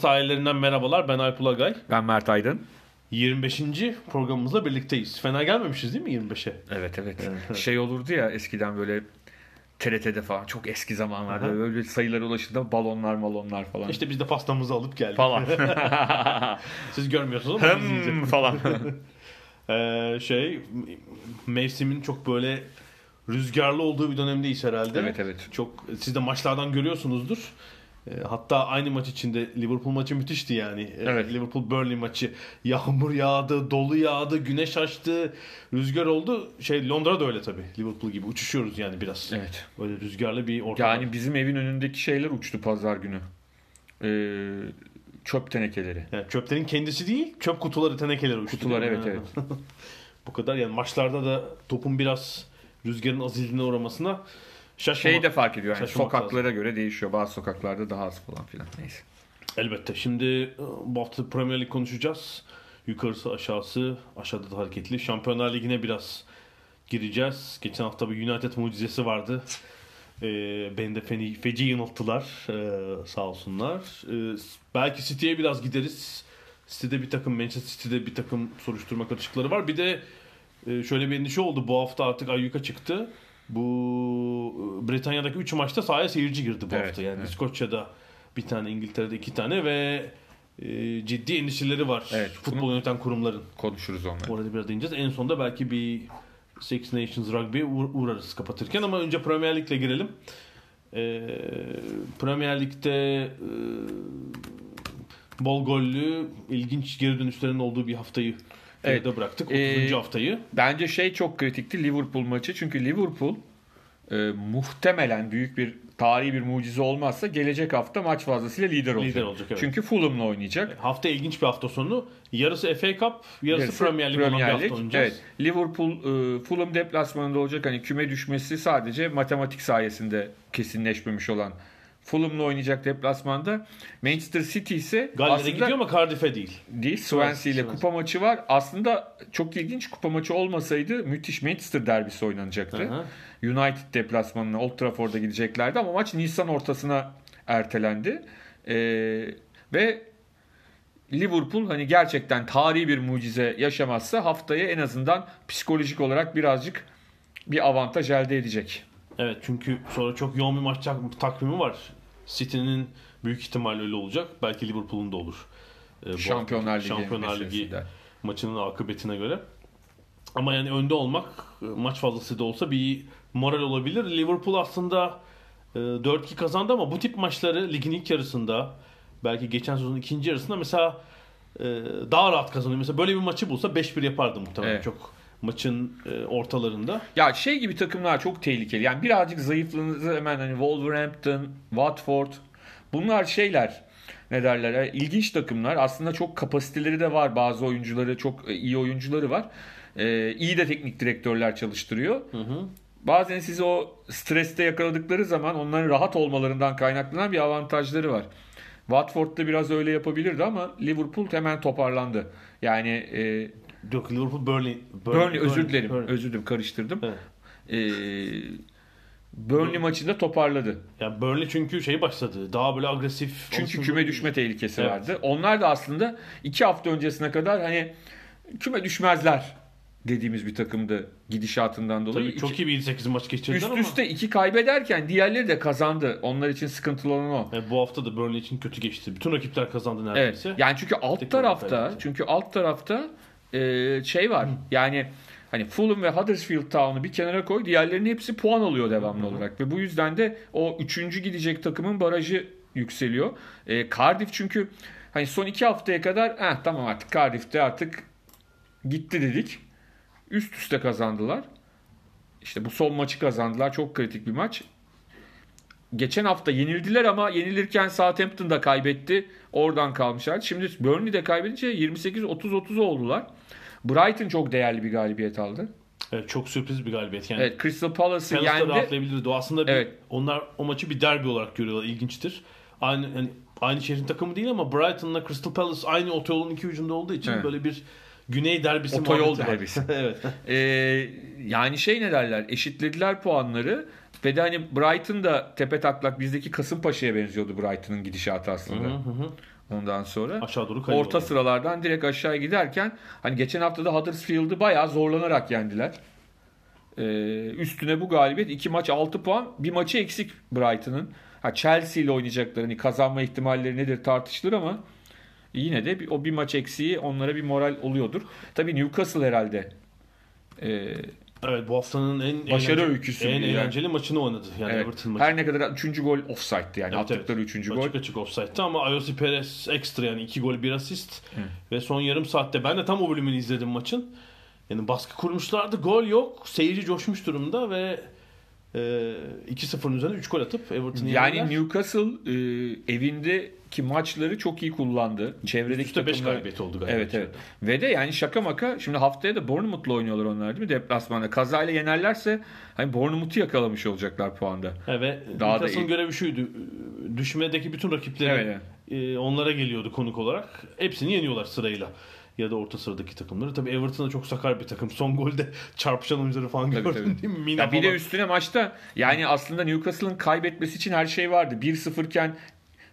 Sahillerinden merhabalar. Ben Alp Ulagay. Ben Mert Aydın. 25. programımızla birlikteyiz. Fena gelmemişiz değil mi 25'e? Evet evet. şey olurdu ya eskiden böyle TRT'de falan çok eski zamanlarda Aha. böyle sayılara ulaşında balonlar malonlar falan. İşte biz de pastamızı alıp geldik. falan. Siz görmüyorsunuz ama Hım falan. Ee, şey mevsimin çok böyle rüzgarlı olduğu bir dönemdeyiz herhalde. Evet, evet. Çok siz de maçlardan görüyorsunuzdur. Ee, Hatta aynı maç içinde Liverpool maçı müthişti yani. Ee, Evet. Liverpool Burnley maçı yağmur yağdı, dolu yağdı, güneş açtı, rüzgar oldu. Şey Londra da öyle tabii. Liverpool gibi uçuşuyoruz yani biraz. evet. Böyle rüzgarlı bir ortam. Yani bizim evin önündeki şeyler uçtu pazar günü. Ee, çöp tenekeleri. Yani çöplerin kendisi değil, çöp kutuları, tenekeler uçtu. Kutular evet evet. Bu kadar yani maçlarda da topun biraz rüzgarın azizliğine uğramasına şaşmamak. Şeyi de fark ediyor yani Şaşırmak sokaklara göre değişiyor. Bazı sokaklarda daha az falan filan. Neyse. Elbette. Şimdi e, bu hafta Premier Lig konuşacağız. Yukarısı aşağısı, aşağıda da hareketli. Şampiyonlar Ligi'ne biraz gireceğiz. Geçen hafta bir United mucizesi vardı. Ee, beni de feni, feci yanılttılar. Ee, sağ olsunlar. Ee, belki City'ye biraz gideriz. City'de bir takım, Manchester City'de bir takım soruşturma karışıkları var. Bir de e, şöyle bir endişe oldu. Bu hafta artık ayyuka çıktı. Bu e, Britanya'daki 3 maçta sahaya seyirci girdi bu Evet, hafta. Yani evet. İskoçya'da bir tane, İngiltere'de iki tane ve e, ciddi endişeleri var. Evet, Futbol yöneten kurumların. Konuşuruz onları. Orada biraz değineceğiz. En sonunda belki bir Six Nations Rugby'ye uğ- uğrarız kapatırken ama önce Premier Lig'le girelim. Ee, Premier Lig'de e, bol gollü, ilginç geri dönüşlerin olduğu bir haftayı Evet. geride bıraktık. 30. Ee, haftayı. Bence şey çok kritikti Liverpool maçı. Çünkü Liverpool e, muhtemelen büyük bir tarihi bir mucize olmazsa gelecek hafta maç fazlasıyla lider olacak. Lider olacak, evet. Çünkü Fulham'la oynayacak. Hafta ilginç bir hafta sonu. Yarısı FA Cup, yarısı, Premier Lig olan bir hafta oynayacağız. Evet. Liverpool e, Fulham deplasmanında olacak. Hani küme düşmesi sadece matematik sayesinde kesinleşmemiş olan Fulham'la oynayacak deplasmanda. Manchester City ise Galler'e aslında gidiyor ama Cardiff'e değil. değil. Swansea ile kupa maçı var. Aslında çok ilginç kupa maçı olmasaydı müthiş Manchester derbisi oynanacaktı. Aha. United deplasmanına Old Trafford'a gideceklerdi ama maç Nisan ortasına ertelendi. Ee, ve Liverpool hani gerçekten tarihi bir mucize yaşamazsa haftaya en azından psikolojik olarak birazcık bir avantaj elde edecek. Evet çünkü sonra çok yoğun bir maç tak- takvimi var. City'nin büyük ihtimal öyle olacak. Belki Liverpool'un da olur. Bu Şampiyonlar Ligi Şampiyonlar Ligi maçının akıbetine göre. Ama yani önde olmak e, maç fazlası da olsa bir moral olabilir. Liverpool aslında e, 4-2 kazandı ama bu tip maçları ligin ilk yarısında belki geçen sezonun ikinci yarısında mesela e, daha rahat kazanıyor. Mesela böyle bir maçı bulsa 5-1 yapardı muhtemelen Evet. çok maçın e, ortalarında. Ya şey gibi takımlar çok tehlikeli. Yani birazcık zayıflığınızı hemen hani Wolverhampton, Watford bunlar şeyler ne derler e, ilginç takımlar. Aslında çok kapasiteleri de var. Bazı oyuncuları çok e, iyi oyuncuları var. İyi de teknik direktörler çalıştırıyor. Hı hı. Bazen sizi o streste yakaladıkları zaman onların rahat olmalarından kaynaklanan bir avantajları var. Watford'da biraz öyle yapabilirdi ama Liverpool hemen toparlandı. Yani e, Yok Liverpool Burnley. Burnley özür dilerim. Burnley. Özür dilerim karıştırdım. Evet. Ee, Burnley maçında toparladı. Ya Burnley çünkü şey başladı. Daha böyle agresif. Çünkü olsun küme düşme tehlikesi Evet. vardı. Onlar da aslında iki hafta öncesine kadar hani küme düşmezler dediğimiz bir takımdı gidişatından dolayı. Tabii çok İki- iyi bir 8 maç geçirdiler Üst ama. üste iki kaybederken diğerleri de kazandı. Onlar için sıkıntılı olan o. Yani bu hafta da Burnley için kötü geçti. Bütün rakipler kazandı Evet. neredeyse. Yani çünkü alt Tek tarafta, çünkü alt tarafta e, şey var. Yani hani Fulham ve Huddersfield Town'u bir kenara koy. Diğerlerinin hepsi puan alıyor devamlı olarak ve bu yüzden de o üçüncü gidecek takımın barajı yükseliyor. E, Cardiff çünkü hani son iki haftaya kadar eh, tamam artık Cardiff'te artık gitti dedik. Üst üste kazandılar. İşte bu son maçı kazandılar. Çok kritik bir maç. Geçen hafta yenildiler ama yenilirken Southampton da kaybetti. Oradan kalmışlar. Şimdi Burnley de kaybedince 28-30-30 oldular. Brighton çok değerli bir galibiyet aldı. Evet, çok sürpriz bir galibiyet. Yani Evet Crystal Palace'ı Palace yendi. rahatlayabilirdi. Aslında bir, Evet. onlar o maçı bir derbi olarak görüyorlar. İlginçtir. Aynı hani aynı şehrin takımı değil ama Brighton'la Crystal Palace aynı otoyolun iki ucunda olduğu için Evet. böyle bir güney derbisi Otoyol derbisi. evet. Ee, yani şey ne derler eşitlediler puanları ve de hani Brighton da tepe taklak bizdeki Kasımpaşa'ya benziyordu Brighton'ın gidişatı aslında. Hı hı. Ondan sonra Aşağı doğru kayıyor. orta sıralardan direkt aşağı giderken hani geçen hafta da Huddersfield'ı bayağı zorlanarak yendiler. Ee, üstüne bu galibiyet iki maç 6 puan bir maçı eksik Brighton'ın. Ha Chelsea ile oynayacakları hani kazanma ihtimalleri nedir tartışılır ama yine de o bir maç eksiği onlara bir moral oluyordur. Tabii Newcastle herhalde ee, Evet bu haftanın en Başarı eğlenceli- öyküsü en yani. eğlenceli maçını oynadı. Yani evet, Everton maçı. her ne kadar 3. gol offside'dı yani Evet, attıkları evet. 3. gol. Açık açık offside'dı ama Ayosi Perez ekstra yani 2 gol 1 asist. Ve son yarım saatte ben de tam o bölümünü izledim maçın. Yani baskı kurmuşlardı. Gol yok. Seyirci coşmuş durumda ve 2-0'ın üzerine 3 gol atıp Everton'ı Yani yendiler. Newcastle e, evindeki maçları çok iyi kullandı. Çevredeki Üst üste 5 takımlar- galibiyet oldu galiba. Evet evet. Ve de yani şaka maka şimdi haftaya da Bournemouth'la oynuyorlar onlar değil mi deplasmanda. Kazayla yenerlerse hani Bournemouth'u yakalamış olacaklar puanda. Evet, Daha da Newcastle'ın iyi. görevi şuydu. Düşmedeki bütün rakipleri Evet, e, onlara geliyordu konuk olarak. Hepsini yeniyorlar sırayla. Ya da orta sıradaki takımları. Tabii Everton da çok sakar bir takım. Son golde çarpışan oyuncuları falan Tabii, gördün tabii. değil mi? Mina Ya bir de üstüne maçta yani aslında Newcastle'ın kaybetmesi için her şey vardı. 1-0 iken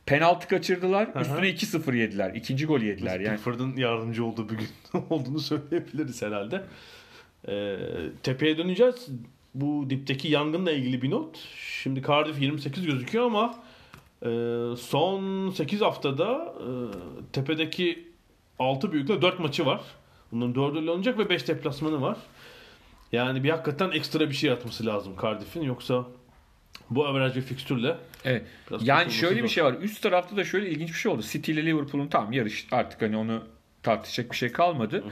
penaltı kaçırdılar. Üstüne 2-0 yediler. İkinci gol yediler yani. Pickford'un yardımcı olduğu bir gün olduğunu söyleyebiliriz herhalde. Ee, tepeye döneceğiz. Bu dipteki yangınla ilgili bir not. Şimdi Cardiff 28 gözüküyor ama e, son 8 haftada e, tepedeki 6 büyükle 4 maçı var. Bunların 4'ü oynayacak ve 5 deplasmanı var. Yani bir hakikaten ekstra bir şey atması lazım Cardiff'in. Yoksa bu average bir fikstürle Evet. Yani şöyle bir zor. şey var. Üst tarafta da şöyle ilginç bir şey oldu. City ile Liverpool'un tam yarış artık hani onu tartışacak bir şey kalmadı.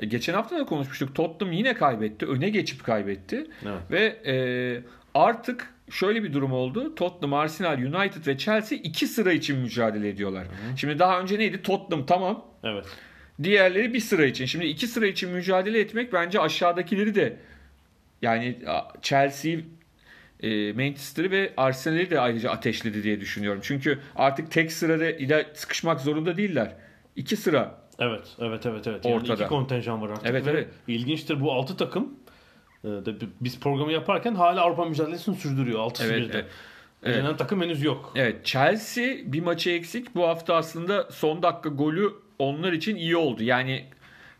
E, geçen hafta da konuşmuştuk. Tottenham yine kaybetti. Öne geçip kaybetti. Evet. Ve e, artık şöyle bir durum oldu. Tottenham, Arsenal, United ve Chelsea iki sıra için mücadele ediyorlar. Şimdi daha önce neydi? Tottenham tamam. evet. Diğerleri bir sıra için. Şimdi iki sıra için mücadele etmek bence aşağıdakileri de yani Chelsea, e, Manchester'ı ve Arsenal'i de ayrıca ateşledi diye düşünüyorum. Çünkü artık tek sırada ile sıkışmak zorunda değiller. İki sıra. Evet, evet, evet, evet. Yani Ortada. iki kontenjan var artık. Evet, ve evet. İlginçtir bu 6 takım biz programı yaparken hala Avrupa mücadelesini sürdürüyor 6'sı Evet, evet. Evet. Elenen takım henüz yok. Evet Chelsea bir maçı eksik. Bu hafta aslında son dakika golü onlar için iyi oldu. Yani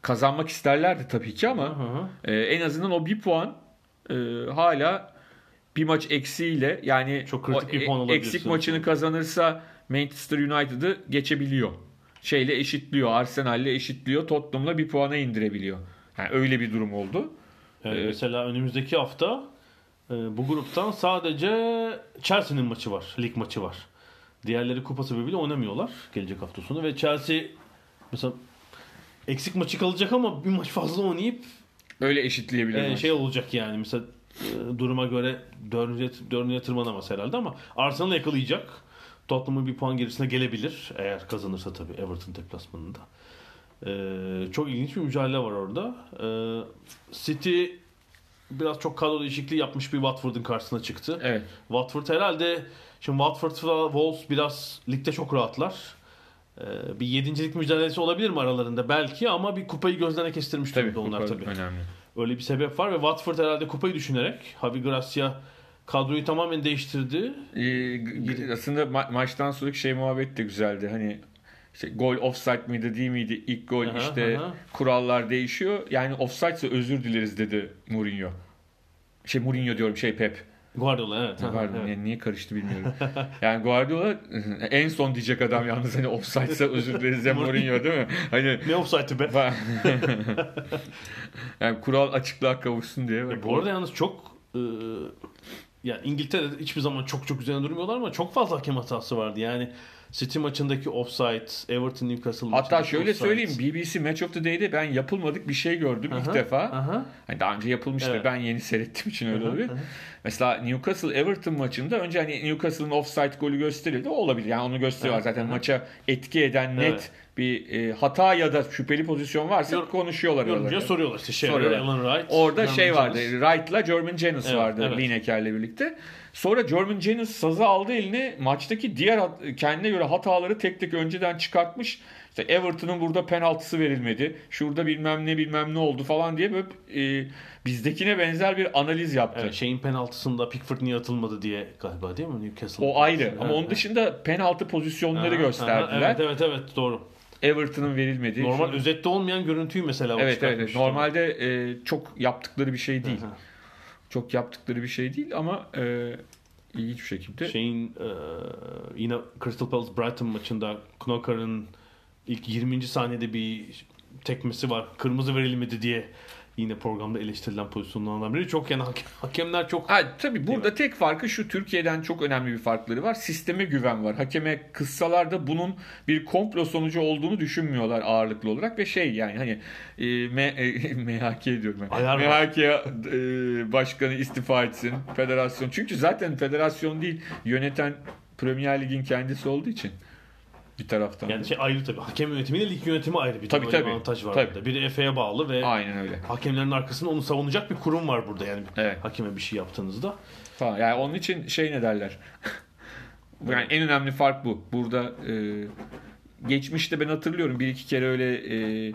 kazanmak isterlerdi tabii ki ama Hı hı. e, en azından o bir puan e, hala bir maç eksiğiyle yani Çok kritik o bir e- puan olabilir eksik maçını kazanırsa Manchester United'ı geçebiliyor. Şeyle eşitliyor. Arsenal'le eşitliyor. Tottenham'la bir puana indirebiliyor. Yani öyle bir durum oldu. Yani Evet. Mesela önümüzdeki hafta e, bu gruptan sadece Chelsea'nin maçı var. Lig maçı var. Diğerleri kupa sebebiyle oynamıyorlar gelecek hafta sonu ve Chelsea mesela eksik maçı kalacak ama bir maç fazla oynayıp Öyle eşitleyebilir. e, şey olacak yani mesela e, duruma göre dördüncüye, dördüncüye tırmanamaz herhalde ama Arsenal yakalayacak. Tottenham'ın bir puan gerisine gelebilir eğer kazanırsa tabii Everton deplasmanında. E, çok ilginç bir mücadele var orada. E, City biraz çok kadro değişikliği yapmış bir Watford'un karşısına çıktı. Evet. Watford herhalde şimdi Watford ve Wolves biraz ligde çok rahatlar. Ee, bir yedincilik mücadelesi olabilir mi aralarında? Belki ama bir kupayı gözlerine kestirmiş Tabii, durumda onlar tabii. önemli. Öyle bir sebep var ve Watford herhalde kupayı düşünerek Javi Gracia kadroyu tamamen değiştirdi. Ee, aslında ma- maçtan sonraki şey muhabbet de güzeldi. Hani işte gol offside miydi değil miydi? İlk gol Aha, işte aha. kurallar değişiyor. Yani offside'se özür dileriz dedi Mourinho. Şey Mourinho diyorum şey Pep. Guardiola evet. Pardon, evet. yani niye karıştı bilmiyorum. yani Guardiola en son diyecek adam yalnız hani offside'se özür dileriz ya Mourinho değil mi? Hani Ne offside'ı be? yani kural açıklığa kavuşsun diye. E, bu arada yalnız çok e, yani İngiltere'de hiçbir zaman çok çok üzerine durmuyorlar ama çok fazla hakem hatası vardı. Yani City maçındaki offside, Everton Newcastle Hatta maçındaki şöyle offside. söyleyeyim BBC Match of the Day'de ben yapılmadık bir şey gördüm ilk Aha, defa. aha. Hani daha önce yapılmıştı Evet. ben yeni seyrettiğim için öyle Aha, aha. Mesela Newcastle Everton maçında önce hani Newcastle'ın offside golü gösterildi. O olabilir. Yani onu gösteriyorlar Evet, zaten aha. maça etki eden net Evet. Bir e, hata ya da şüpheli pozisyon varsa Yor- konuşuyorlar. Yorumcuya soruyorlar işte şey Soruyorlar. Alan Wright. Orada German şey vardı. Jennings. Wright'la German Jennings Evet, vardı evet. Lineker'le birlikte. Sonra German Jennings sazı aldı eline. Maçtaki diğer kendine göre hataları tek tek önceden çıkartmış. İşte Everton'un burada penaltısı verilmedi. Şurada bilmem ne bilmem ne oldu falan diye böyle e, bizdekine benzer bir analiz yaptı. Evet, şeyin penaltısında Pickford niye atılmadı diye galiba değil mi Newcastle? O ayrı. Evet, Ama onun evet. dışında penaltı pozisyonları Aha, gösterdiler. aha, Evet evet evet doğru. Everton'un verilmediği. Normal Şu- özette olmayan görüntüyü mesela Evet evet. Normalde e, çok yaptıkları bir şey değil. Aha. Çok yaptıkları bir şey değil ama e, ilginç bir şekilde. Şeyin e, yine Crystal Palace Brighton maçında Knocker'ın ilk 20. saniyede bir tekmesi var. Kırmızı verilmedi diye yine programda eleştirilen pozisyonlardan biri. Çok yani hakem- hakemler çok Ha, tabii burada tek farkı şu Türkiye'den çok önemli bir farkları var. Sisteme güven var. Hakeme kıssalar da bunun bir komplo sonucu olduğunu düşünmüyorlar ağırlıklı olarak ve şey yani hani e, M, e, MHK diyorum. Ayar var. MHK e, başkanı istifa etsin. Federasyon. Çünkü zaten federasyon değil yöneten Premier Lig'in kendisi olduğu için bir taraftan. yani şey ayrı tabii. Hakem yönetimiyle lig yönetimi ayrı bir Tabii, bir tabii. avantaj var Tabii. burada. Biri FA'ya bağlı ve Aynen öyle. hakemlerin arkasında onu savunacak bir kurum var burada yani. Evet. Hakeme bir şey yaptığınızda. Falan. Yani onun için şey ne derler? yani en önemli fark bu. Burada e, geçmişte ben hatırlıyorum bir iki kere öyle e,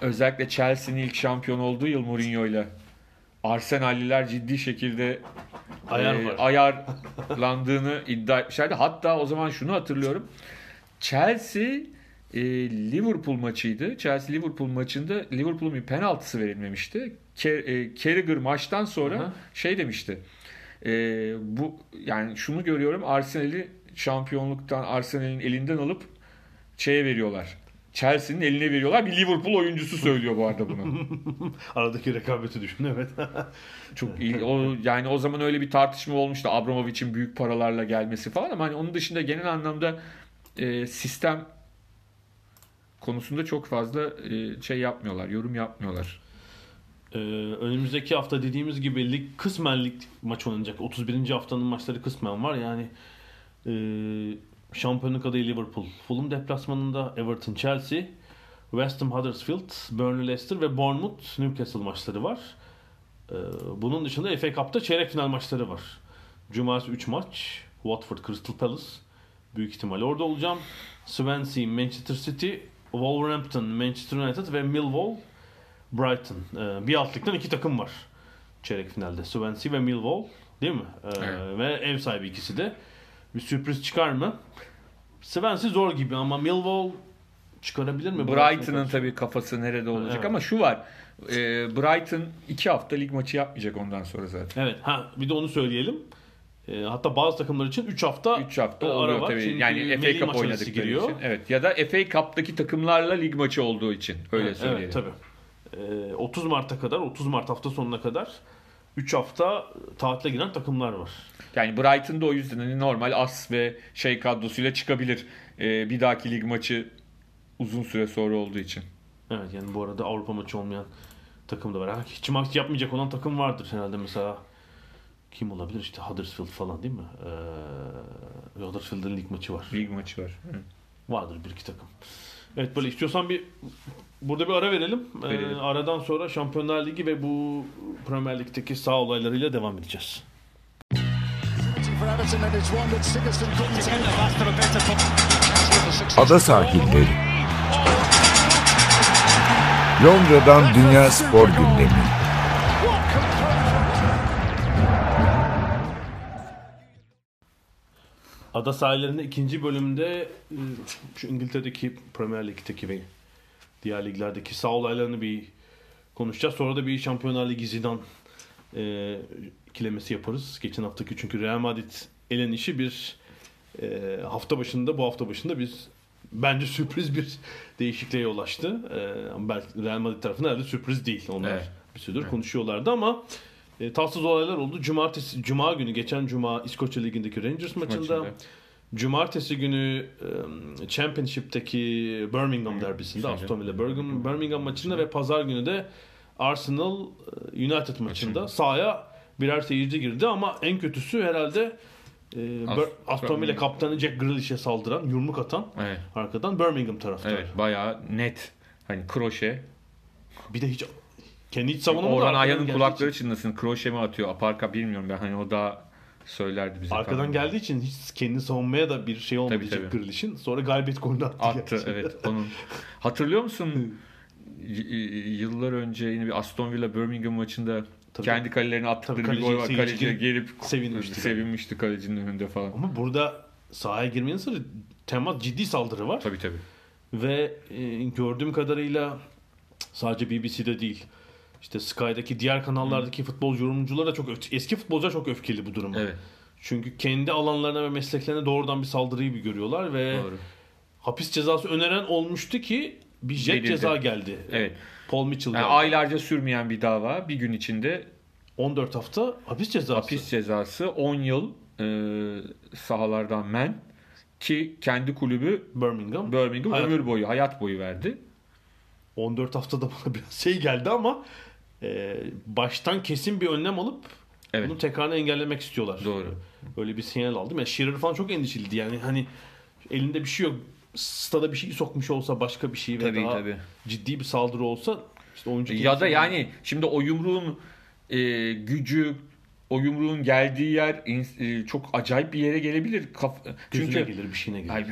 özellikle Chelsea'nin ilk şampiyon olduğu yıl Mourinho'yla Arsenalliler ciddi şekilde Ayar e, ayarlandığını iddia etmişlerdi. Hatta o zaman şunu hatırlıyorum. Chelsea e, Liverpool maçıydı. Chelsea Liverpool maçında Liverpool'un bir penaltısı verilmemişti. E, Carragher maçtan sonra Aha. şey demişti. E, bu yani şunu görüyorum Arsenal'i şampiyonluktan Arsenal'in elinden alıp şeye veriyorlar. Chelsea'nin eline veriyorlar. Bir Liverpool oyuncusu söylüyor bu arada bunu. Aradaki rekabeti düşün evet. Çok iyi. O yani o zaman öyle bir tartışma olmuştu. Abramovich'in büyük paralarla gelmesi falan ama hani onun dışında genel anlamda e, sistem konusunda çok fazla e, şey yapmıyorlar, yorum yapmıyorlar. Ee, önümüzdeki hafta dediğimiz gibi lig kısmen lig maç oynanacak. 31. haftanın maçları kısmen var. Yani e, şampiyonluk adayı Liverpool, Fulham deplasmanında Everton, Chelsea, West Ham, Huddersfield, Burnley, Leicester ve Bournemouth, Newcastle maçları var. Ee, bunun dışında FA Cup'ta çeyrek final maçları var. Cumartesi 3 maç. Watford, Crystal Palace. Büyük ihtimal orada olacağım. Swansea, Manchester City, Wolverhampton, Manchester United ve Millwall, Brighton. Ee, bir alt ligden iki takım var çeyrek finalde. Swansea ve Millwall değil mi? Ee, Evet. Ve ev sahibi ikisi de. Bir sürpriz çıkar mı? Swansea zor gibi ama Millwall çıkarabilir mi? Brighton'ın tabii kafası nerede olacak Evet. ama şu var. E, Brighton iki hafta lig maçı yapmayacak ondan sonra zaten. Evet. Ha bir de onu söyleyelim. Ee, hatta bazı takımlar için 3 hafta 3 hafta e, ara oluyor var. tabii. Çünkü Yani FA Cup oynadıkları giriyor. için. Evet. Ya da FA Cup'taki takımlarla lig maçı olduğu için. Öyle Evet, söyleyelim. Evet tabii. Ee, 30 Mart'a kadar, 30 Mart hafta sonuna kadar 3 hafta tatile giren takımlar var. Yani Brighton da o yüzden hani normal as ve şey kadrosuyla çıkabilir. Bir dahaki lig maçı uzun süre sonra olduğu için. Evet yani bu arada Avrupa maçı olmayan takım da var. Hiç maç yapmayacak olan takım vardır herhalde mesela. Kim olabilir? İşte Huddersfield falan değil mi? Ee, Huddersfield'ın lig maçı var. Lig maçı var. Hı. Vardır bir iki takım. Evet böyle istiyorsan bir burada bir ara verelim. Ee, aradan sonra Şampiyonlar Ligi ve bu Premier Lig'deki sağ olaylarıyla devam edeceğiz. Ada sahilleri. Londra'dan Dünya Spor Gündemi. Ada sahillerinde ikinci bölümde e, şu İngiltere'deki Premier Lig'deki ve diğer liglerdeki sağ olaylarını bir konuşacağız. Sonra da bir Şampiyonlar Ligi Zidane e, ikilemesi yaparız. Geçen haftaki çünkü Real Madrid elenişi bir e, hafta başında bu hafta başında biz bence sürpriz bir değişikliğe yol açtı. E, ama belki Real Madrid tarafında herhalde sürpriz değil. Onlar Evet. bir süredir konuşuyorlardı ama e, tatsız olaylar oldu. Cumartesi, Cuma günü geçen Cuma İskoçya Ligi'ndeki Rangers maçında, Maçında. Cumartesi günü e, Championship'teki Birmingham derbisinde Şeyde. Aston Villa Birmingham, Birmingham maçında ve pazar günü de Arsenal e, United maçında sahaya birer seyirci girdi ama en kötüsü herhalde e, As- Aston Villa kaptanı Jack Grealish'e saldıran, yumruk atan Evet. arkadan Birmingham taraftarı. Evet bayağı net. Hani kroşe. Bir de hiç kendi hiç savunamadı. Orhan arkadan Ayhan'ın kulakları için- çınlasın. Kroşe mi atıyor? Aparka bilmiyorum ben. Hani o da söylerdi bize. Arkadan falan. geldiği için hiç kendini savunmaya da bir şey olmadı Tabii, tabii. Grealish'in. Sonra galibiyet golünü attı. Attı gerçi. evet onun. Hatırlıyor musun? Yıllar önce yine bir Aston Villa Birmingham maçında Tabii. kendi kalelerine attıkları Tabii bir gol var. Kaleci gelip gelip sevinmişti. sevinmişti kalecinin önünde falan. Ama burada sahaya girmenin sırrı temas ciddi saldırı var. Tabii tabii. Ve e, gördüğüm kadarıyla sadece BBC'de değil. İşte Sky'daki diğer kanallardaki futbolcu yorumcular da çok eski futbolcular çok öfkeli bu duruma. Evet. Çünkü kendi alanlarına ve mesleklerine doğrudan bir saldırıyı bir görüyorlar ve Doğru. hapis cezası öneren olmuştu ki bir jet Verildi. ceza geldi. Evet. Paul Mitchell Yani aylarca sürmeyen bir dava bir gün içinde 14 hafta hapis cezası. hapis cezası 10 yıl e, sahalardan men ki kendi kulübü Birmingham. Birmingham Hayat- ömür boyu hayat boyu verdi. 14 haftada bana biraz şey geldi ama e, baştan kesin bir önlem alıp Evet. bunu tekrarını engellemek istiyorlar. Doğru. Öyle bir sinyal aldım. Yani Shearer falan çok endişeliydi. Yani hani elinde bir şey yok. Stada bir şey sokmuş olsa başka bir şey ve Tabii, daha tabii. ciddi bir saldırı olsa işte oyuncu Ya da yani şimdi o yumruğun e, gücü o yumruğun geldiği yer e, çok acayip bir yere gelebilir. Kaf- gözüne çünkü gelir bir şeyine gelir. Ay,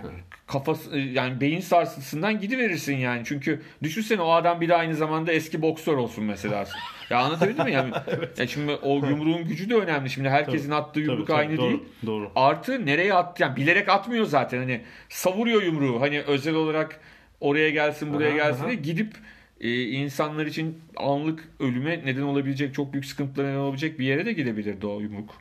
kafası e, yani beyin sarsıntısından gidiverirsin yani. Çünkü düşünsene o adam bir de aynı zamanda eski boksör olsun mesela. ya anlatabildim mi? Yani, ya şimdi o yumruğun gücü de önemli. Şimdi herkesin attığı Tabii, yumruk tabii, aynı doğru, değil. Doğru. Artı nereye at yani bilerek atmıyor zaten. Hani savuruyor yumruğu. Hani özel olarak oraya gelsin buraya Aha, gelsin aha. diye gidip e, insanlar için anlık ölüme neden olabilecek çok büyük sıkıntılara neden olabilecek bir yere de gidebilirdi o yumruk.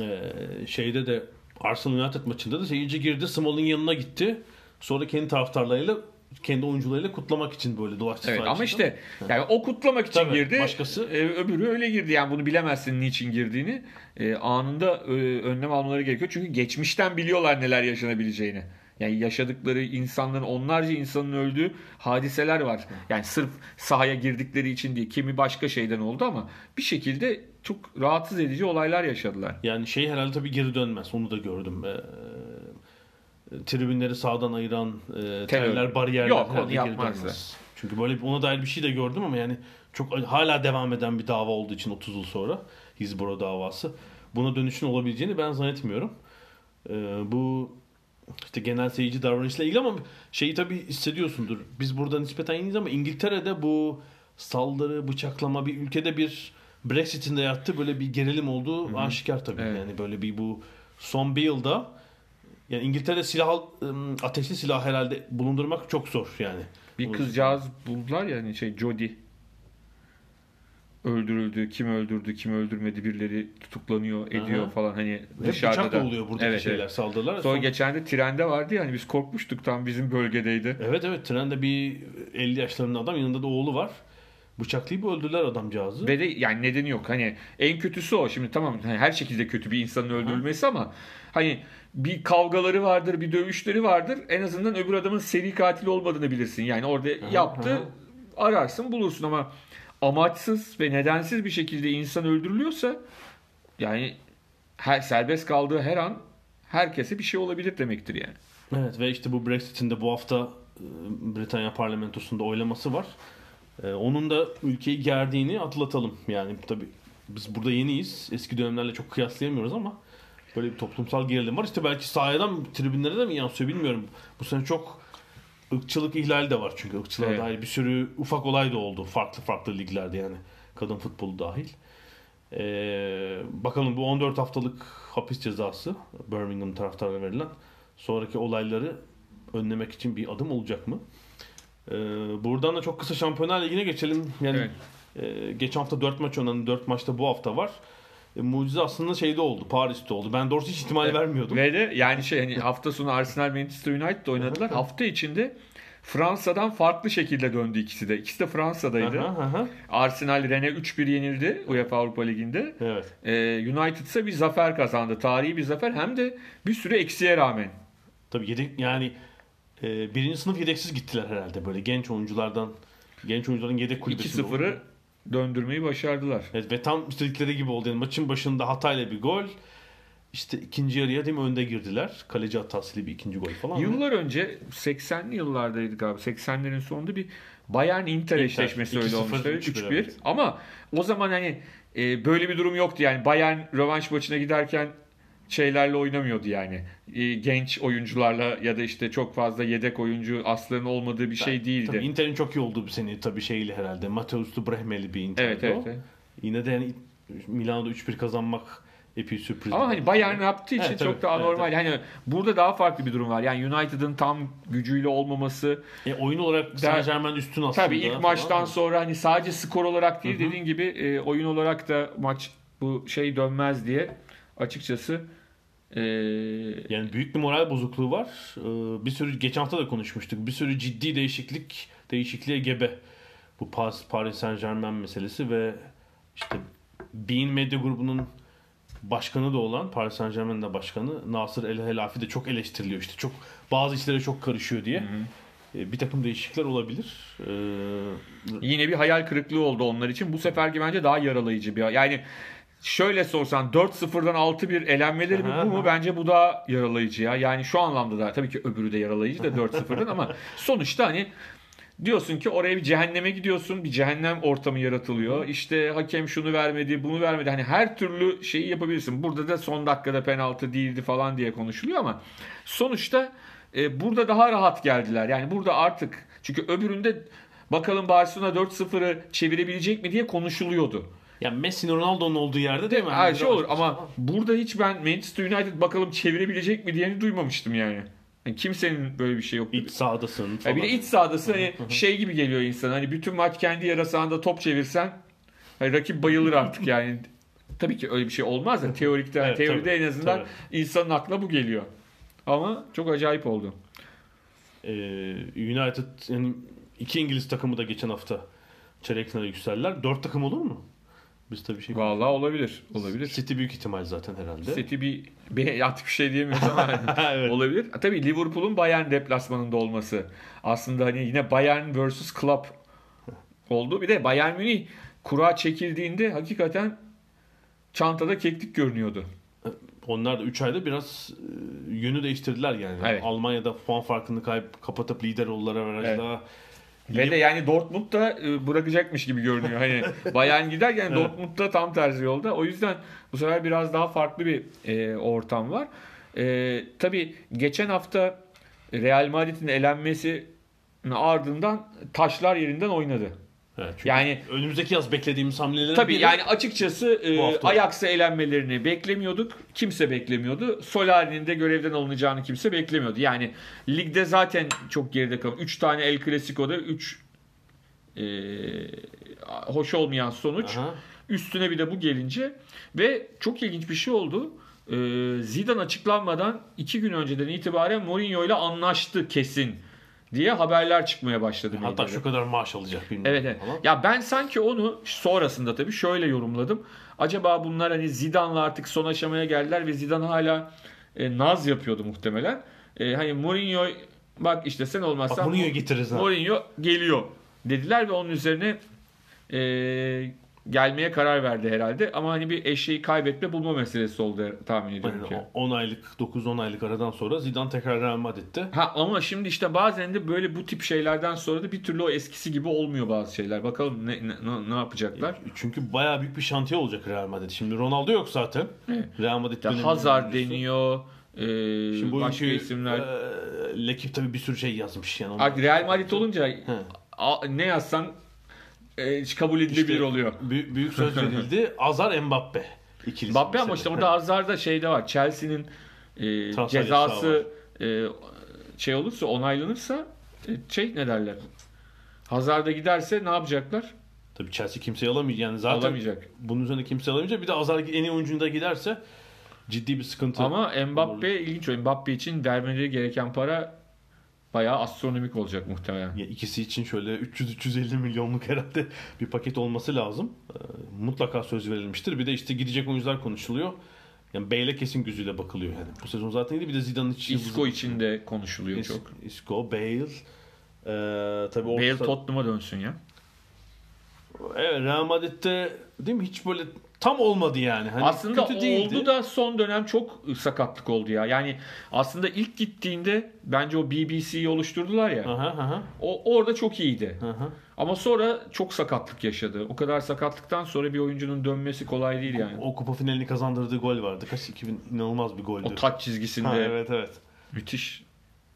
Ee, şeyde de Arsenal United maçında da seyirci girdi. Small'in yanına gitti. Sonra kendi taraftarlarıyla kendi oyuncularıyla kutlamak için böyle dolaştı. Evet ama işte yani o kutlamak için Tabii, girdi. başkası- e, öbürü öyle girdi. Yani bunu bilemezsin niçin girdiğini. E, anında e, önlem almaları gerekiyor. Çünkü geçmişten biliyorlar neler yaşanabileceğini. Yani yaşadıkları insanların onlarca insanın öldüğü hadiseler var. Yani sırf sahaya girdikleri için değil. Kimi başka şeyden oldu ama bir şekilde çok rahatsız edici olaylar yaşadılar. Yani şey herhalde tabii geri dönmez. Onu da gördüm. Ee, tribünleri sağdan ayıran e, teller, bariyerler Yok, herhalde geri dönmez. Çünkü böyle ona dair bir şey de gördüm ama yani çok hala devam eden bir dava olduğu için 30 yıl sonra Hizbora davası. Buna dönüşün olabileceğini ben zannetmiyorum. Ee, bu işte genel seyirci davranışla ilgili ama şeyi tabii hissediyorsundur. Biz burada nispeten yeniyiz ama İngiltere'de bu saldırı, bıçaklama bir ülkede bir Brexit'in de yattığı böyle bir gerilim olduğu aşikar tabii. Evet. Yani böyle bir bu son bir yılda yani İngiltere'de silah ateşli silah herhalde bulundurmak çok zor yani. Bir kızcağız buldular ya hani şey Jody öldürüldü, kim öldürdü, kim öldürmedi birileri tutuklanıyor, ediyor Aha. falan hani Hep dışarıda bıçak da. oluyor buradaki Evet, şeyler evet. saldırılar. Sonra Son- geçen de trende vardı ya hani biz korkmuştuk tam bizim bölgedeydi. Evet evet trende bir 50 yaşlarında adam yanında da oğlu var. Bıçaklayıp öldürdüler adamcağızı. Ve de yani nedeni yok. Hani en kötüsü o. Şimdi tamam hani her şekilde kötü bir insanın öldürülmesi ama hani bir kavgaları vardır, bir dövüşleri vardır. En azından öbür adamın seri katil olmadığını bilirsin. Yani orada yaptı, aha. ararsın, bulursun ama amaçsız ve nedensiz bir şekilde insan öldürülüyorsa yani her serbest kaldığı her an herkese bir şey olabilir demektir yani. Evet ve işte bu Brexit'in de bu hafta e, Britanya parlamentosunda oylaması var. E, Onun da ülkeyi gerdiğini atlatalım. Yani tabii biz burada yeniyiz. Eski dönemlerle çok kıyaslayamıyoruz ama böyle bir toplumsal gerilim var. İşte belki sahadan tribünlere de mi yansıyor bilmiyorum. Bu sene çok ırkçılık ihlali de var çünkü ırkçılığa Evet. dair bir sürü ufak olay da oldu. Farklı farklı liglerde yani. Kadın futbolu dahil. Ee, bakalım bu 14 haftalık hapis cezası Birmingham taraftarına verilen sonraki olayları önlemek için bir adım olacak mı? Ee, buradan da çok kısa Şampiyonlar Ligi'ne geçelim. Yani e, geçen hafta 4 maç oynanan 4 maçta bu hafta var. E, mucize aslında şeyde oldu. Paris'te oldu. Ben doğrusu hiç ihtimal vermiyordum. Ve de yani şey hani hafta sonu Arsenal Manchester United oynadılar. hafta içinde Fransa'dan farklı şekilde döndü ikisi de. İkisi de Fransa'daydı. Aha, aha. Arsenal Rennes'e 3-1 yenildi UEFA Avrupa Ligi'nde. Evet. Ee, United ise bir zafer kazandı. Tarihi bir zafer hem de bir sürü eksiğe rağmen. Tabii yedek yani e, birinci sınıf yedeksiz gittiler herhalde böyle genç oyunculardan genç oyuncuların yedek kulübesinde. 2-0'ı döndürmeyi başardılar. Evet ve tam istedikleri gibi oldu. Yani maçın başında hatayla bir gol. İşte ikinci yarıya değil mi önde girdiler. Kaleci hatasıyla bir ikinci gol falan. Yıllar önce 80'li yıllardaydı galiba. 80'lerin sonunda bir Bayern Inter eşleşmesi öyle 2-0, olmuştu. 3-1, 3-1. evet. Ama o zaman hani e, böyle bir durum yoktu yani. Bayern rövanş maçına giderken şeylerle oynamıyordu yani. E, genç oyuncularla ya da işte çok fazla yedek oyuncu asların olmadığı bir şey değildi. Tabii Inter'in çok iyi olduğu bir sene tabii şeyle herhalde. Mateus'lu Brehmeli bir Inter'di Evet, evet, evet. Yine de yani Milano'da 3-1 kazanmak epey sürpriz. Ama hani Bayern yaptığı için Evet, çok tabii. da Evet, anormal. Hani burada daha farklı bir durum var. Yani United'ın tam gücüyle olmaması, E, oyun olarak Saint Germain üstün aslında. Tabii ilk falan. maçtan sonra hani sadece skor olarak değil dediğin gibi e, oyun olarak da maç bu şey dönmez diye açıkçası e, Yani büyük bir moral bozukluğu var. Ee, bir sürü geçen hafta da konuşmuştuk. Bir sürü ciddi değişiklik değişikliğe gebe. Bu Paris, Saint Germain meselesi ve işte Bein Medya grubunun başkanı da olan Paris Saint Germain'in de başkanı Nasır El Helafi de çok eleştiriliyor. İşte çok bazı işlere çok karışıyor diye. Ee, Bir takım değişiklikler olabilir. Ee, yine bir hayal kırıklığı oldu onlar için. Bu seferki bence daha yaralayıcı bir yani şöyle sorsan 4-0'dan 6-1 elenmeleri mi bu mu? Bence bu daha yaralayıcı ya. Yani şu anlamda da tabii ki öbürü de yaralayıcı da 4-0'dan ama sonuçta hani diyorsun ki oraya bir cehenneme gidiyorsun. Bir cehennem ortamı yaratılıyor. İşte hakem şunu vermedi, bunu vermedi. Hani her türlü şeyi yapabilirsin. Burada da son dakikada penaltı değildi falan diye konuşuluyor ama sonuçta e, burada daha rahat geldiler. Yani burada artık çünkü öbüründe bakalım Barcelona 4-0'ı çevirebilecek mi diye konuşuluyordu. Ya Messi Ronaldo'nun olduğu yerde değil mi? Her şey olur ama burada hiç ben Manchester United bakalım çevirebilecek mi diyeni duymamıştım yani. Yani kimsenin böyle bir şey yoktu. iç sahadasın falan. Ya bir de iç sahadası hani şey gibi geliyor insan. Hani bütün maç kendi yarı sahanda top çevirsen hani rakip bayılır artık yani. Tabii ki öyle bir şey olmaz da teorikte Evet, teoride tabii, en azından tabii. insanın aklına bu geliyor. Ama çok acayip oldu. Ee, United yani iki İngiliz takımı da geçen hafta çeyrek finale yükseldiler. Dört takım olur mu? Biz tabii şey Vallahi olabilir. Olabilir. City büyük ihtimal zaten herhalde. City bir, bir artık bir şey diyemiyoruz ama Evet. olabilir. Ha, Tabii Liverpool'un Bayern deplasmanında olması. Aslında hani yine Bayern vs. Club oldu. Bir de Bayern Münih kura çekildiğinde hakikaten çantada keklik görünüyordu. Onlar da 3 ayda biraz e, yönü değiştirdiler yani. Evet. Almanya'da puan farkını kayıp kapatıp lider oldular averajda. Ve de yani Dortmund da e, bırakacakmış gibi görünüyor. Hani Bayern giderken Dortmund da tam tersi yolda. O yüzden bu sefer biraz daha farklı bir e, ortam var. E, tabii geçen hafta Real Madrid'in elenmesi ardından taşlar yerinden oynadı. Evet, Yani önümüzdeki yaz beklediğimiz hamlelerin Tabii biri- yani açıkçası e. Ajax'a elenmelerini beklemiyorduk. Kimse beklemiyordu. Solari'nin de görevden alınacağını kimse beklemiyordu. Yani ligde zaten çok geride kalın. 3 tane El Clasico'da 3 hoş olmayan sonuç. Aha. Üstüne bir de bu gelince ve çok ilginç bir şey oldu. E, Zidane açıklanmadan 2 gün önceden itibaren Mourinho ile anlaştı kesin diye haberler çıkmaya başladı. Hatta medyada. şu kadar maaş alacak bilmem Evet, evet. falan. Ya ben sanki onu sonrasında tabii şöyle yorumladım. Acaba bunlar hani Zidane'la artık son aşamaya geldiler ve Zidane hala e, naz yapıyordu muhtemelen. E, hani Mourinho bak işte sen olmazsan Mourinho getiririz. Mourinho geliyor dediler ve onun üzerine e, gelmeye karar verdi herhalde. Ama hani bir eşeği kaybetme bulma meselesi oldu tahmin ediyorum ki. Yani 10 aylık 9-10 aylık aradan sonra Zidane tekrar Real Madrid'de. Ha ama şimdi işte bazen de böyle bu tip şeylerden sonra da bir türlü o eskisi gibi olmuyor bazı şeyler. Bakalım ne ne, ne yapacaklar. Çünkü bayağı büyük bir şantiye olacak Real Madrid. Şimdi Ronaldo yok zaten. Real Madrid döneminin Hazard deniyor. E, Şimdi bu başka bugünkü, isimler. e, Lekip tabii bir sürü şey yazmış yani. Real Madrid olunca He. ne yazsan e, kabul edilebilir İşte oluyor. bü- büyük söz verildi. Azar Mbappe. İkilisi Mbappe ama işte burada Hazard'da şey de var. Chelsea'nin e, Transfer cezası e, şey olursa onaylanırsa e, şey ne derler? Hazard'a giderse ne yapacaklar? Tabii Chelsea kimseyi alamayacak. Yani zaten Alamayacak. bunun üzerine kimse alamayacak. Bir de Azar en iyi oyuncunda giderse ciddi bir sıkıntı. Ama Mbappe ilginç. Mbappe için vermeleri gereken para bayağı astronomik olacak muhtemelen. Ya ikisi için şöyle 300-350 milyonluk herhalde bir paket olması lazım. Ee, mutlaka söz verilmiştir. Bir de işte gidecek oyuncular konuşuluyor. Yani Bale'e kesin gözüyle bakılıyor yani. Bu sezon zaten iyiydi. Bir de Zidane'ın hiç Isco için de konuşuluyor Is- çok. Isco, Bale. Ee, tabii Bale orta- Tottenham'a dönsün ya. Evet Real Madrid'de değil mi hiç böyle tam olmadı yani. Hani aslında kötü değildi. oldu da son dönem çok sakatlık oldu ya. Yani aslında ilk gittiğinde bence o BBC'yi oluşturdular ya. Aha, aha, O orada çok iyiydi. aha. Ama sonra çok sakatlık yaşadı. O kadar sakatlıktan sonra bir oyuncunun dönmesi kolay değil yani. O kupa finalini kazandırdığı gol vardı. Kaç 2000 inanılmaz bir goldü. O taç çizgisinde Ha, evet evet. müthiş.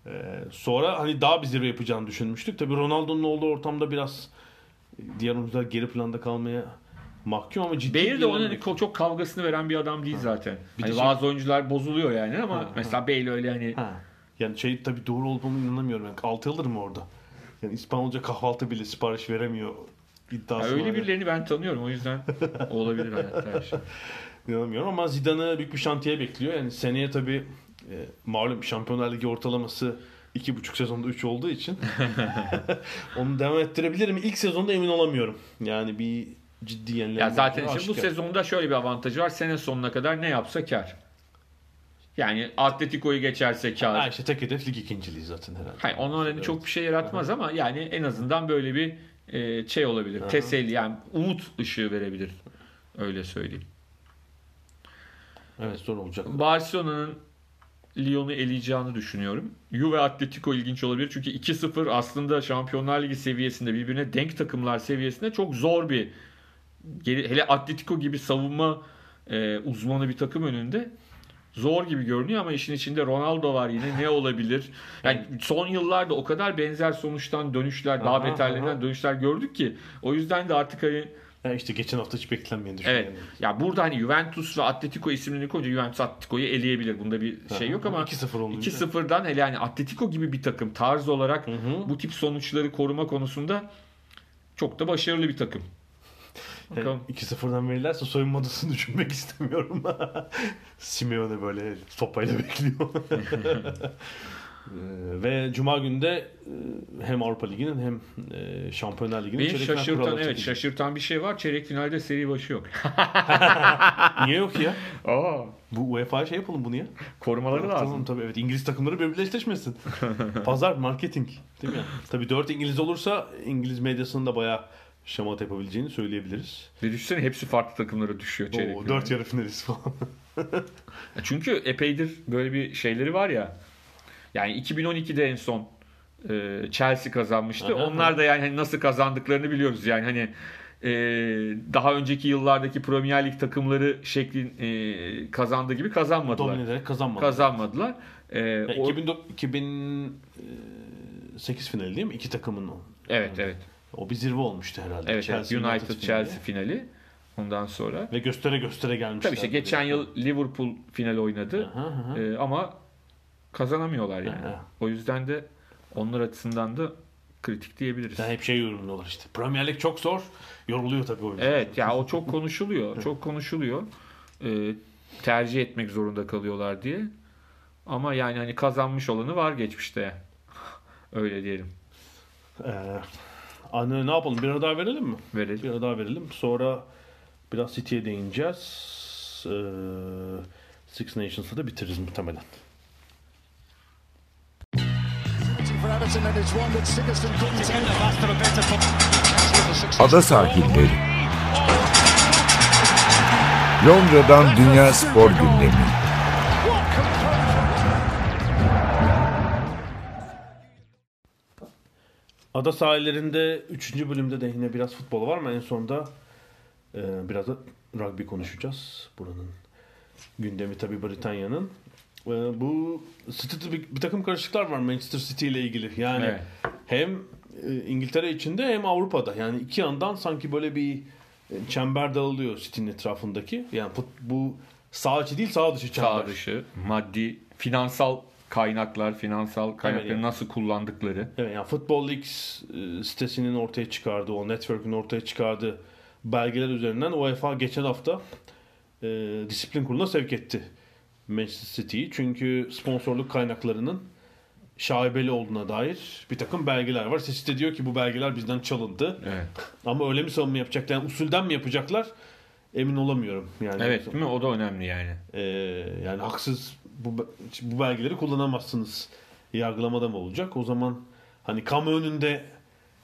Ee, sonra hani daha bir zirve yapacağını düşünmüştük. Tabii Ronaldo'nun olduğu ortamda biraz diğer oyuncular geri planda kalmaya mahkum ama ciddi Bale de onun ko- çok kavgasını veren bir adam değil zaten. Bir Hani şey- bazı oyuncular bozuluyor yani ama Ha, mesela Bale öyle hani Ha. Yani şey tabii doğru olduğunu inanamıyorum. Yani 6 yıldır mı orada? Yani İspanyolca kahvaltı bile sipariş veremiyor Ya iddiası öyle var. birilerini ben tanıyorum o yüzden olabilir hayatta her şey. İnanamıyorum ama Zidane'ı büyük bir şantiye bekliyor. Yani seneye tabii e, malum Şampiyonlar Ligi ortalaması iki buçuk sezonda 3 olduğu için onu devam ettirebilir mi? İlk sezonda emin olamıyorum. Yani bir ciddi yenilenme. Ya zaten işte bu sezonda şöyle bir avantajı var. Sene sonuna kadar ne yapsa kar. Yani Atletico'yu geçerse kar. Ha işte tek hedef lig ikinciliği zaten herhalde. Hayır, onun hani çok bir şey yaratmaz ama yani en azından böyle bir e, şey olabilir. Teselli yani umut ışığı verebilir. Öyle söyleyeyim. Evet zor olacak. Barcelona'nın Lyon'u eleyeceğini düşünüyorum. Juve Atletico ilginç olabilir. Çünkü 2-0 aslında Şampiyonlar Ligi seviyesinde birbirine denk takımlar seviyesinde çok zor bir geri- hele Atletico gibi savunma e, uzmanı bir takım önünde zor gibi görünüyor ama işin içinde Ronaldo var yine ne olabilir? Yani son yıllarda o kadar benzer sonuçtan dönüşler, daha Aha, beterlerinden aha. dönüşler gördük ki o yüzden de artık hani Ya işte geçen hafta hiç beklenmeyen Evet. Ya burada hani Juventus ve Atletico isimlerini koyunca Juventus Atletico'yu eleyebilir. Bunda bir şey yok ama 2-0 olunca. 2-0'dan hele yani Atletico gibi bir takım tarz olarak Hı hı. bu tip sonuçları koruma konusunda çok da başarılı bir takım. Bakalım. Yani 2-0'dan verirlerse soyunma odasını düşünmek istemiyorum. Simeone böyle sopayla bekliyor. Ee, Ve Cuma günde e, hem Avrupa Ligi'nin hem e, Şampiyonlar Ligi'nin Beni şaşırtan evet çekecek. şaşırtan bir şey var. Çeyrek finalde seri başı yok. Niye yok ya? Aa, Bu UEFA şey yapalım bunu ya. korumaları lazım. Tamam tabii evet İngiliz takımları birbiriyle eşleşmesin. Pazar, marketing değil mi? Tabii 4 İngiliz olursa İngiliz medyasının da bayağı şamata yapabileceğini söyleyebiliriz. Ve düşünsene hepsi farklı takımlara düşüyor çeyrek Oo. 4 yarı finalist falan. Çünkü epeydir böyle bir şeyleri var ya. Yani 2012'de en son e, Chelsea kazanmıştı. Aha, Onlar da yani hani nasıl kazandıklarını biliyoruz. Yani hani e, daha önceki yıllardaki Premier Lig takımları şeklin e, kazandığı gibi kazanmadılar. Domine ederek kazanmadı. Kazanmadılar. E, Ya o- 2009 2008 finali değil mi? İki takımın o. evet evet. O bir zirve olmuştu herhalde. Evet. Chelsea United, finali. Chelsea finali. Ondan sonra. Ve göstere göstere gelmişler. Tabii işte geçen yıl Liverpool final oynadı. Aha, aha. E, ama kazanamıyorlar yani. Aha. O yüzden de onlar açısından da kritik diyebiliriz. Yani hep şey yorumluyorlar işte. Premier Lig çok zor. Yoruluyor tabii oyuncu. Evet ya o çok konuşuluyor. Çok konuşuluyor. Ee, tercih etmek zorunda kalıyorlar diye. Ama yani hani kazanmış olanı var geçmişte. Öyle diyelim. Ee, anne ne yapalım? Bir ara daha verelim mi? Verelim. Bir ara daha verelim. Sonra biraz City'ye değineceğiz. Ee, Six Nations'ı da bitiririz muhtemelen. Ada sahilleri. Londra'dan Dünya Spor Gündemi. Ada sahillerinde 3. bölümde de yine biraz futbol var ama en sonunda e, biraz da rugby konuşacağız. Buranın gündemi tabii Britanya'nın. E, bu City'de bir, bir takım karışıklar var Manchester City ile ilgili. Yani Evet. hem e, İngiltere içinde hem Avrupa'da. Yani iki yandan sanki böyle bir çember dağılıyor City'nin etrafındaki. Yani fut- bu sağ içi değil sağ dışı çember. Sağ dışı, maddi, finansal kaynaklar, finansal kaynakları yani. nasıl kullandıkları. Evet yani Football Leaks e, sitesinin ortaya çıkardığı, o network'ün ortaya çıkardığı belgeler üzerinden UEFA geçen hafta e, disiplin kuruluna sevk etti Manchester City'yi. Çünkü sponsorluk kaynaklarının şaibeli olduğuna dair bir takım belgeler var. City diyor ki bu belgeler bizden çalındı. Evet. Ama öyle mi savunma yapacaklar? Yani usulden mi yapacaklar? emin olamıyorum. Yani Evet değil mi? O da önemli yani. Ee, yani haksız bu, bu belgeleri kullanamazsınız. Yargılamada mı olacak? O zaman hani kamu önünde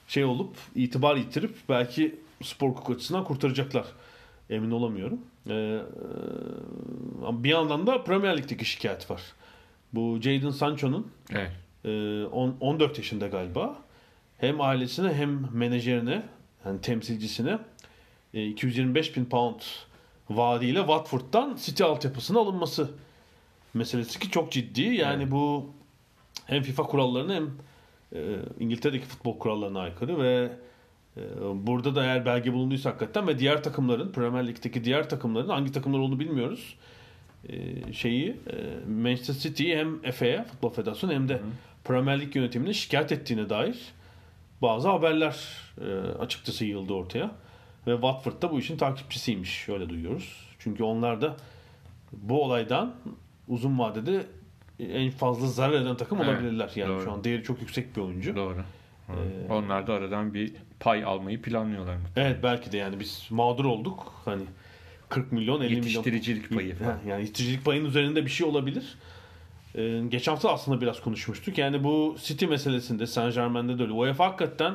şey olup itibar yitirip belki spor hukuk açısından kurtaracaklar. Emin olamıyorum. Ee, bir yandan da Premier Lig'deki şikayet var. Bu Jadon Sancho'nun Evet. e, on- 14 yaşında galiba hem ailesine hem menajerine yani temsilcisine e, 225 bin pound vaadiyle Watford'dan City altyapısına alınması meselesi ki çok ciddi. Yani Evet. bu hem FIFA kurallarına hem e, İngiltere'deki futbol kurallarına aykırı ve e, burada da eğer belge bulunduysa hakikaten ve diğer takımların Premier Lig'deki diğer takımların hangi takımlar olduğunu bilmiyoruz. E, şeyi e, Manchester City'yi hem FA'ya Futbol Federasyonu hem de Premier Lig yönetimine şikayet ettiğine dair bazı haberler e, açıkçası yığıldı ortaya. Ve Watford da bu işin takipçisiymiş. Öyle duyuyoruz. Çünkü onlar da bu olaydan uzun vadede en fazla zarar eden takım Evet, olabilirler. Yani doğru. şu an değeri çok yüksek bir oyuncu. Doğru. Ee, Onlar da aradan bir pay almayı planlıyorlar mı? Evet belki de yani biz mağdur olduk. Hani 40 milyon 50 milyon. Yetiştiricilik payı falan. Yani yetiştiricilik payının üzerinde bir şey olabilir. Ee, geçen hafta aslında biraz konuşmuştuk. Yani bu City meselesinde Saint Germain'de de öyle. UEFA hakikaten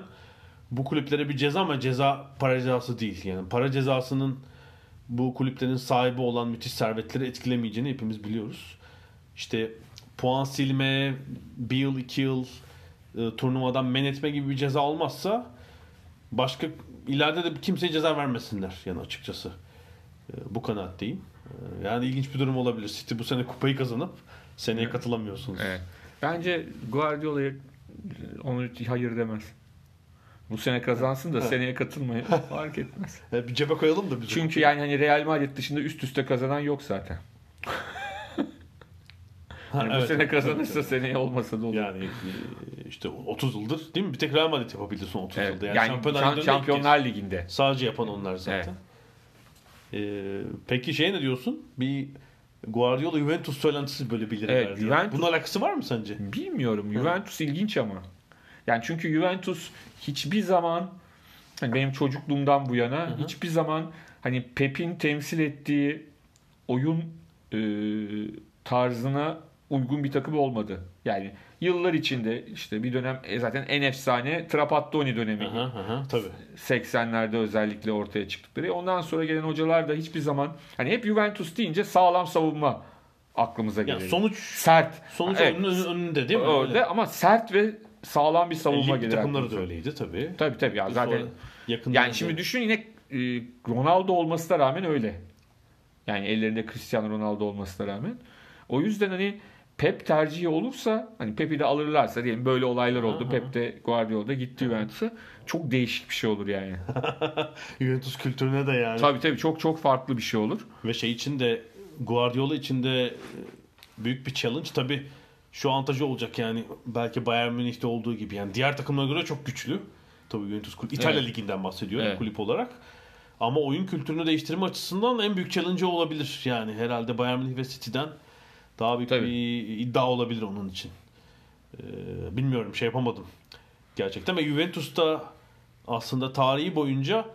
bu kulüplere bir ceza ama ceza para cezası değil. Yani para cezasının bu kulüplerin sahibi olan müthiş servetleri etkilemeyeceğini hepimiz biliyoruz. İşte puan silme, bir yıl, iki yıl e, turnuvadan men etme gibi bir ceza olmazsa başka ileride de kimseye ceza vermesinler yani açıkçası. E, bu kanaatteyim. E, yani ilginç bir durum olabilir. City bu sene kupayı kazanıp seneye katılamıyorsunuz. Evet. Bence Guardiola'ya onu hayır demez. Bu sene kazansın da seneye katılmayı fark etmez. Bir cebe koyalım da biz. Çünkü yani hani Real Madrid dışında üst üste kazanan yok zaten. Ha, Yani bu evet. sene kazanırsa seneye olmasa da olur. Yani e, işte 30 yıldır değil mi? Bir tek Real Madrid yapabilir son 30 Evet. yılda. Yani, Yani, Şampiyonlar Şam- Ligi'nde ilk Şampiyonlar. Ligi'nde. Sadece yapan onlar zaten. E, peki şey ne diyorsun? Bir Guardiola Juventus söylentisi böyle bilir Evet. Juventus- Bunun alakası var mı sence? Bilmiyorum. Juventus ilginç ama. Yani çünkü Juventus hiçbir zaman hani benim çocukluğumdan bu yana hiçbir zaman hani Pep'in temsil ettiği oyun e, tarzına uygun bir takım olmadı. Yani yıllar içinde işte bir dönem e, zaten en efsane Trapattoni dönemi. Aha, aha, tabii. 80'lerde özellikle ortaya çıktıkları. Ondan sonra gelen hocalar da hiçbir zaman hani hep Juventus deyince sağlam savunma aklımıza gelir. Yani sonuç sert. sonuç Evet. önünde değil mi? Öyle ama sert ve sağlam bir savunma gelir. takımları da öyleydi tabii. Tabii tabii ya zaten. Yakında Yani şimdi düşün yine e, Ronaldo olmasına rağmen öyle. Yani ellerinde Cristiano Ronaldo olmasına rağmen. O yüzden hani Pep tercihi olursa hani Pep'i de alırlarsa diyelim böyle olaylar oldu. Aha. Pep de Guardiola'da gitti Juventus'a. Çok değişik bir şey olur yani. Juventus kültürüne de yani. tabii tabii çok çok farklı bir şey olur. Ve şey için de Guardiola için de e, büyük bir challenge. Tabii şu avantajı olacak yani belki Bayern Münih'te olduğu gibi. Yani diğer takımlara göre çok güçlü. Tabii Juventus kulüp. İtalya Evet. Ligi'nden bahsediyorum Evet. kulüp olarak. Ama oyun kültürünü değiştirme açısından en büyük challenge olabilir. Yani herhalde Bayern Münih ve City'den daha büyük Tabii. bir iddia olabilir onun için. Ee, bilmiyorum şey yapamadım. Gerçekten ve Juventus'ta aslında tarihi boyunca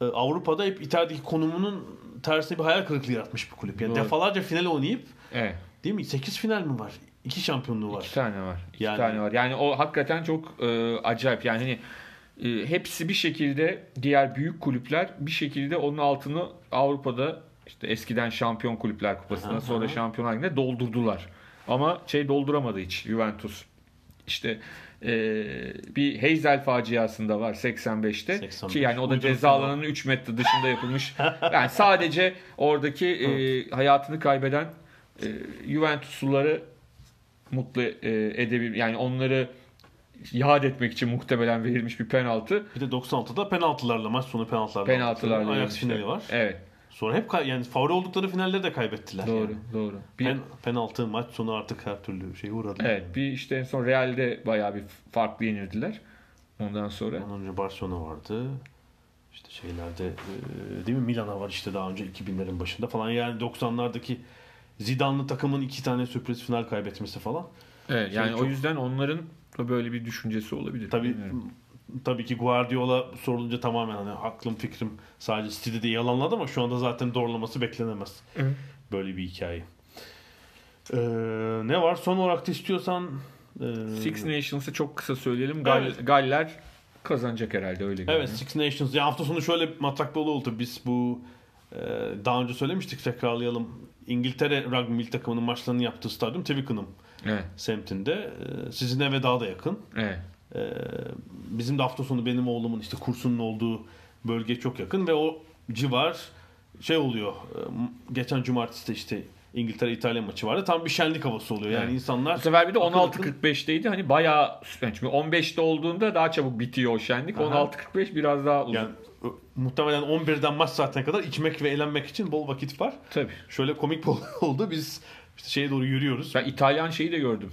e, Avrupa'da hep İtalya'daki konumunun tersine bir hayal kırıklığı yaratmış bir kulüp. Yani Doğru. defalarca final oynayıp Evet. değil mi? 8 final mi var? 2 şampiyonluğu var. İki tane var. İki Yani- tane var. Yani o hakikaten çok e, acayip. Yani hani e, hepsi bir şekilde diğer büyük kulüpler bir şekilde onun altını Avrupa'da işte eskiden şampiyon kulüpler kupasına Aha, sonra aha. şampiyonlar ligine doldurdular. Ama şey dolduramadı hiç Juventus. İşte e, bir Heysel faciasında var 85'te 85. ki yani o da Uyduruk ceza ama. alanının 3 metre dışında yapılmış. Yani sadece oradaki e, hayatını kaybeden e, Juventusluları mutlu e, edebil yani onları yad etmek için muhtemelen verilmiş bir penaltı. Bir de 96'da penaltılarla maç sonu penaltılarla. Penaltılarla Ajax finali var. Evet. Sonra hep yani favori oldukları finalleri de kaybettiler. Doğru, yani. doğru. Bir, Pen, penaltı maç sonu artık her türlü şey uğradı. evet, bir işte en son Real'de bayağı bir farklı yenildiler. Ondan sonra. Ondan önce Barcelona vardı. İşte şeylerde e, değil mi Milan'a var işte daha önce 2000'lerin başında falan. Yani 90'lardaki Zidane'lı takımın iki tane sürpriz final kaybetmesi falan. Evet, Şey yani çok- o yüzden onların da böyle bir düşüncesi olabilir. Tabii Bilmiyorum. tabii ki Guardiola sorulunca tamamen hani aklım fikrim sadece City'de de yalanladı ama şu anda zaten doğrulaması beklenemez. Böyle bir hikaye. Ee, ne var? Son olarak da istiyorsan e, Six Nations'ı çok kısa söyleyelim. Gal- Evet. Galler kazanacak herhalde öyle görünüyor. Evet Six Nations. Ya hafta sonu şöyle matrak bir olay oldu. Biz bu daha önce söylemiştik tekrarlayalım. İngiltere rugby milli takımının maçlarını yaptığı stadyum Twickenham Evet. semtinde. E, sizin eve daha da yakın. Evet. E, bizim de hafta sonu benim oğlumun işte kursunun olduğu bölge çok yakın ve o civar şey oluyor. geçen cumartesi de işte İngiltere İtalya maçı vardı. Tam bir şenlik havası oluyor. Yani Evet. insanlar Bu sefer bir de akın akın- 16.45'teydi. Hani bayağı yani çünkü 15'te olduğunda daha çabuk bitiyor o şenlik. Aha. 16.45 biraz daha uzun. yani muhtemelen 11'den maç saatine kadar içmek ve eğlenmek için bol vakit var. Tabii. Şöyle komik bir oldu. Biz işte şeye doğru yürüyoruz. Ben İtalyan şeyi de gördüm.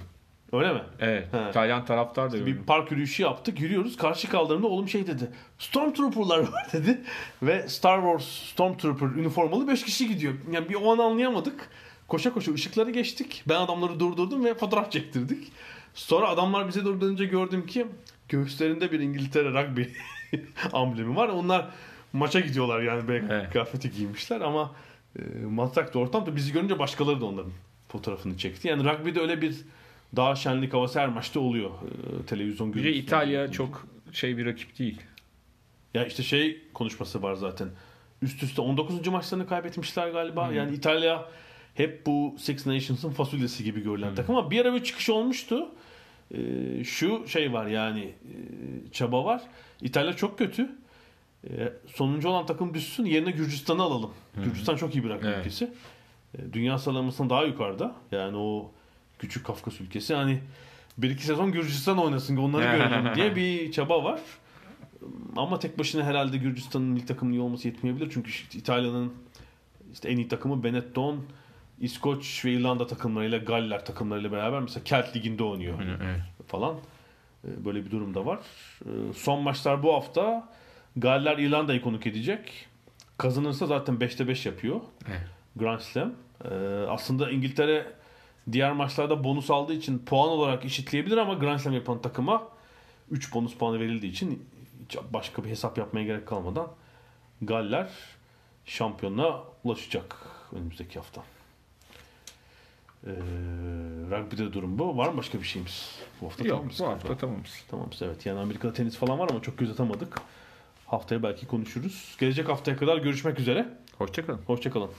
Öyle mi? Evet. He. İtalyan taraftar da Bir gördüm. park yürüyüşü yaptık. Yürüyoruz. Karşı kaldırımda oğlum şey dedi. Stormtrooper'lar var dedi. Ve Star Wars Stormtrooper üniformalı 5 kişi gidiyor. Yani bir o an anlayamadık. Koşa koşa ışıkları geçtik. Ben adamları durdurdum ve fotoğraf çektirdik. Sonra adamlar bize doğru dönünce gördüm ki göğüslerinde bir İngiltere rugby amblemi var. Onlar maça gidiyorlar yani böyle Evet. kıyafeti giymişler ama e, matrak da ortam bizi görünce başkaları da onların fotoğrafını çekti. Yani rugby'de öyle bir daha şenlik havası her maçta oluyor. e, televizyon Bir de görüntüsü. İtalya çok şey bir rakip değil. Ya işte şey konuşması var zaten. Üst üste 19. maçlarını kaybetmişler galiba. Yani İtalya hep bu Six Nations'ın fasulyesi gibi görülen takım ama bir ara bir çıkış olmuştu. Ee, şu şey var yani e, çaba var. İtalya çok kötü. Ee, sonuncu olan takım düşsün yerine Gürcistan'ı alalım. Gürcistan çok iyi bir rakip Evet. ülkesi. Ee, dünya sıralamasından daha yukarıda. Yani o küçük Kafkas ülkesi. Hani bir iki sezon Gürcistan oynasın onları görelim diye bir çaba var. Ama tek başına herhalde Gürcistan'ın milli takımının iyi olması yetmeyebilir. Çünkü işte İtalya'nın işte en iyi takımı Benetton, İskoç ve İrlanda takımlarıyla Galler takımlarıyla beraber mesela Kelt Ligi'nde oynuyor Evet. falan. Ee, Böyle bir durum da var. Ee, Son maçlar bu hafta. Galler İrlanda'yı konuk edecek. Kazanırsa zaten 5'te 5 yapıyor. Evet. Grand Slam. Ee, aslında İngiltere diğer maçlarda bonus aldığı için puan olarak eşitleyebilir ama Grand Slam yapan takıma 3 bonus puanı verildiği için başka bir hesap yapmaya gerek kalmadan Galler şampiyonluğa ulaşacak önümüzdeki hafta. Ee, rugby'de durum bu. Var mı başka bir şeyimiz? Bu hafta Yok mıyız? bu hafta tamamız. Tamamız evet. Yani Amerika'da tenis falan var ama çok göz atamadık. Haftaya belki konuşuruz. Gelecek haftaya kadar görüşmek üzere. Hoşçakalın. Hoşçakalın.